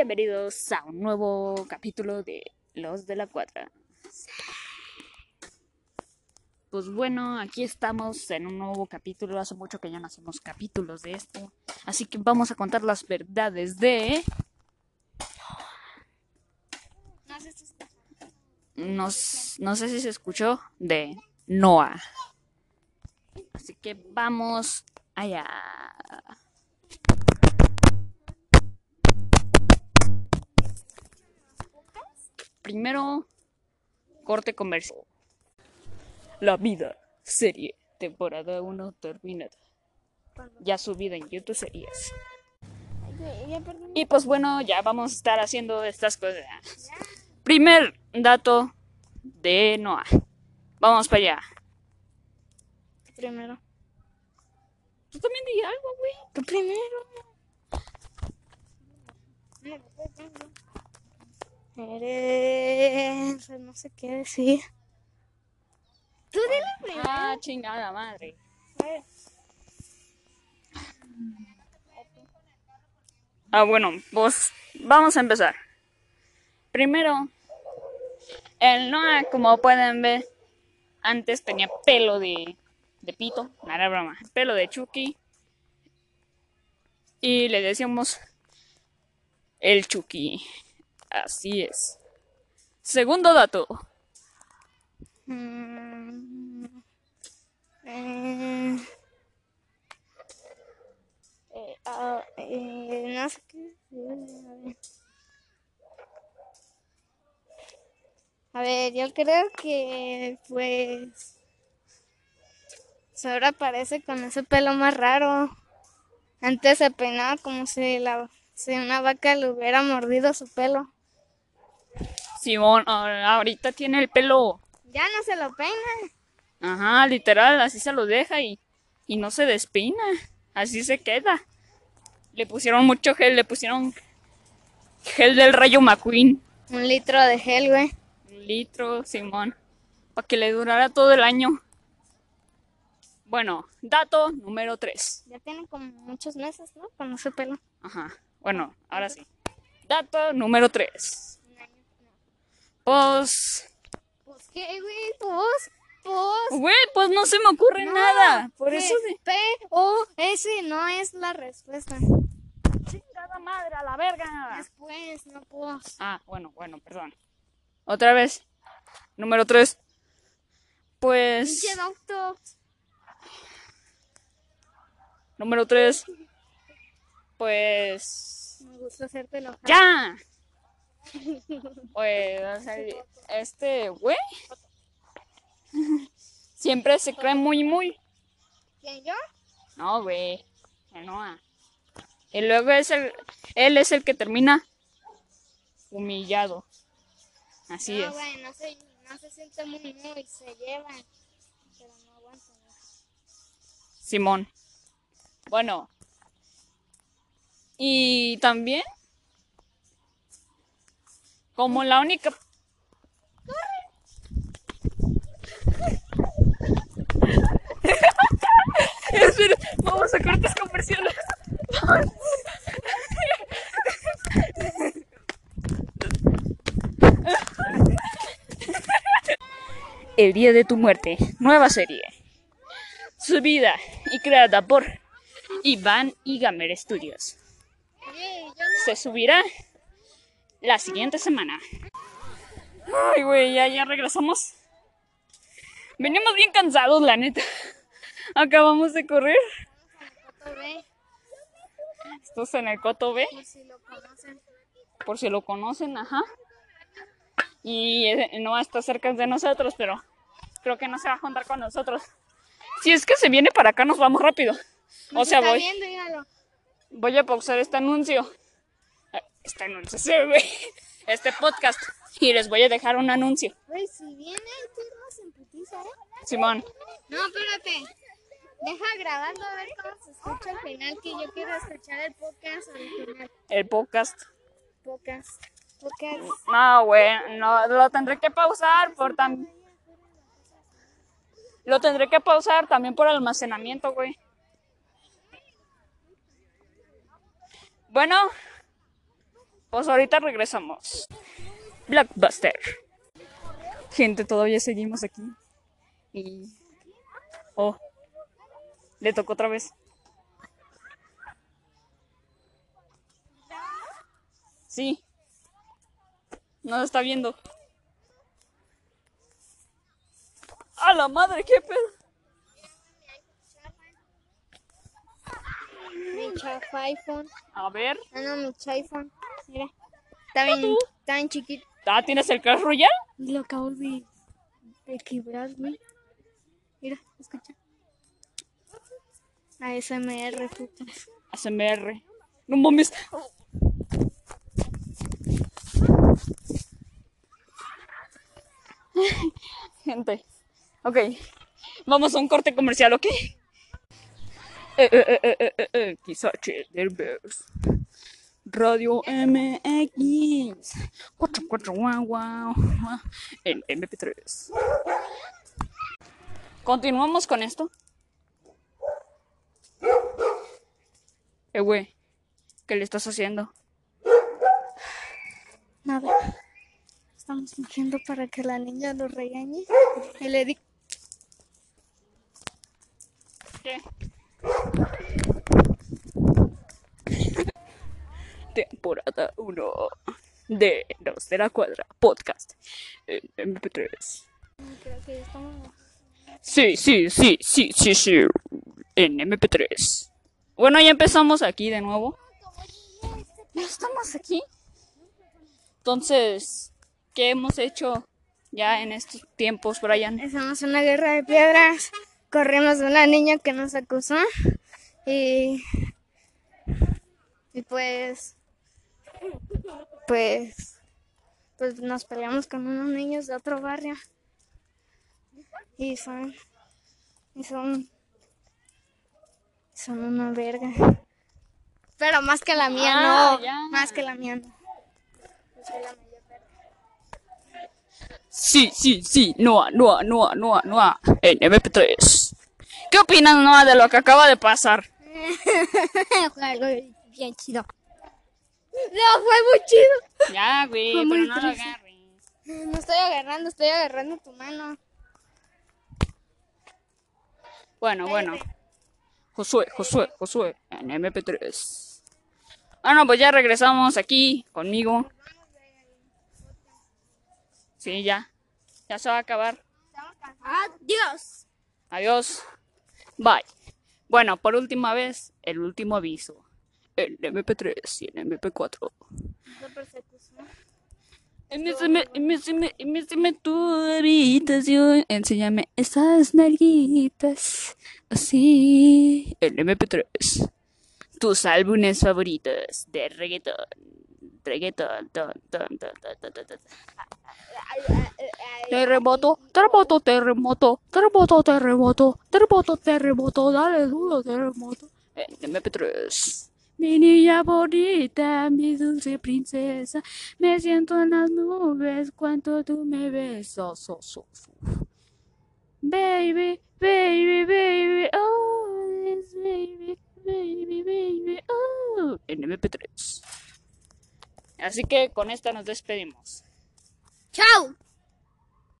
Bienvenidos a un nuevo capítulo de Los de la Cuadra. Pues bueno, aquí estamos en un nuevo capítulo. Hace mucho que ya no hacemos capítulos de esto. Así que vamos a contar las verdades de. No, no sé si se escuchó. De Noah. Así que vamos allá. Primero, corte comercial. La vida, serie, temporada 1 terminada. Ya subida en YouTube series. Y pues bueno, ya vamos a estar haciendo estas cosas. Primer dato de Noah. Vamos para allá. Primero. Tú también di algo, güey. Tú primero. Eres. No sé qué decir. Tú dile primero. Ah, chingada madre. Ah, bueno, pues vamos a empezar. Primero, el Noah, como pueden ver, antes tenía pelo de, de pito, no era broma, pelo de Chucky. Y le decíamos el Chucky. Así es. Segundo dato. No sé qué a ver. Yo creo que pues ahora aparece con ese pelo más raro. Antes se peinaba como si la si una vaca le hubiera mordido su pelo. Simón, ahorita tiene el pelo. Ya no se lo peina. Ajá, literal, así se lo deja y, y no se despeina. Así se queda. Le pusieron mucho gel, le pusieron gel del rayo McQueen. Un litro de gel, güey. Un litro, Simón. Para que le durara todo el año. Bueno, dato número 3. Ya tiene como muchos meses, ¿no? Con ese pelo. Ajá. Bueno, ahora sí. Dato número 3. Pues. Pues qué, güey, pues, pues. Güey, pues no se me ocurre no, nada. Por eso de. P O S no es la respuesta. Chingada madre, a la verga. Después, no pues. Ah, bueno, bueno, perdón. Otra vez. Número 3. Pues. Número 3. Pues. Me gusta hacerte enojar. ¡Ya! Pues, o sea, este güey. Siempre se cree muy, muy. ¿Quién yo? No, güey. Que no. ah. Y luego es el. Él es el que termina humillado. Así no, es. güey, no se, no se siente muy, muy, se llevan. Pero no aguantan. Simón. Bueno. Y también. Como la única. Espera, vamos a cortes comerciales. El día de tu muerte, nueva serie. Subida y creada por Iván y Gamer Studios. Se subirá la siguiente semana. Ay, güey, ya, ya regresamos. Venimos bien cansados, la neta. Acabamos de correr. Esto es en el Coto B, por si lo conocen. por si lo conocen, ajá. Y eh, no está cerca de nosotros, pero creo que no se va a juntar con nosotros. Si es que se viene para acá, nos vamos rápido. O sea, voy. viendo. Voy a pausar este anuncio. Este anuncio, sí, güey. Este podcast. Y les voy a dejar un anuncio. Güey, si viene, tú vas en putiza, ¿eh? Simón. No, espérate. Deja grabando a ver cómo se escucha al final, que yo quiero escuchar el podcast original. El podcast. Podcast. Podcast. No, güey. No, lo tendré que pausar por tam... Lo tendré que pausar también por almacenamiento, güey. Bueno. Pues ahorita regresamos. Blockbuster. Gente, todavía seguimos aquí. Y. Oh. Le tocó otra vez. Sí. No lo está viendo. ¡A la madre! ¿Qué pedo? Mi chafa iPhone. A ver. Ah, no, mi iPhone. Mira. Está bien, está bien chiquito. Ah, ¿tienes el Clash Royale? Lo acabo de, de quebrar, güey. Mira, escucha. ASMR, puto. ASMR. No mames. Gente. Ok. Vamos a un corte comercial, ¿ok? Eh, eh, eh, eh, eh, eh, XH Derbez. Radio MX. 44 guau guau. En MP3. Continuamos con esto. Eh, güey. ¿Qué le estás haciendo? Nada. Estamos fingiendo para que la niña lo regañe. Y le di. ¿Qué? Temporada 1 de Los de la Cuadra Podcast en MP3. Creo que ya estamos. Sí, sí, sí, sí, sí, sí. En MP3. Bueno, ya empezamos aquí de nuevo. Ya estamos aquí. Entonces, ¿qué hemos hecho ya en estos tiempos, Brian? Hacemos una guerra de piedras. Corrimos de una niña que nos acusó. Y. Y pues. Pues. Pues nos peleamos con unos niños de otro barrio. Y son. Y son. Son una verga. Pero más que la mía, Ah, no. ya. Más que la mía, no. Yo soy la mayor verga. Sí, sí, sí. Noah, Noah, Noah, Noah, Noah. En MP3. ¿Qué opinas, Noah, de lo que acaba de pasar? Fue algo bien chido. No, fue muy chido. Ya, güey, Fue pero no lo agarres. No estoy agarrando, estoy agarrando tu mano. Bueno, bueno. Josué, Josué, Josué, en MP3. Bueno, pues ya regresamos aquí conmigo. Sí, ya. Ya se va a acabar. Adiós. Adiós. Bye. Bueno, por última vez, el último aviso. En MP3 y en MP4. Enséñame, enséñame, enséñame tu habitación. Enséñame esas nalguitas. Así. En MP3. Tus álbumes favoritos de reggaeton. Reggaeton. Ton, ton, ton, ton, ton, ton, ton. Terremoto, terremoto, terremoto, terremoto, terremoto, terremoto, terremoto, dale duro, terremoto. En MP3. Mi niña bonita, mi dulce princesa, me siento en las nubes cuando tú me besas. So. Baby, baby, baby, oh, baby, baby, baby, oh. En MP3. Así que con esta nos despedimos. Chao.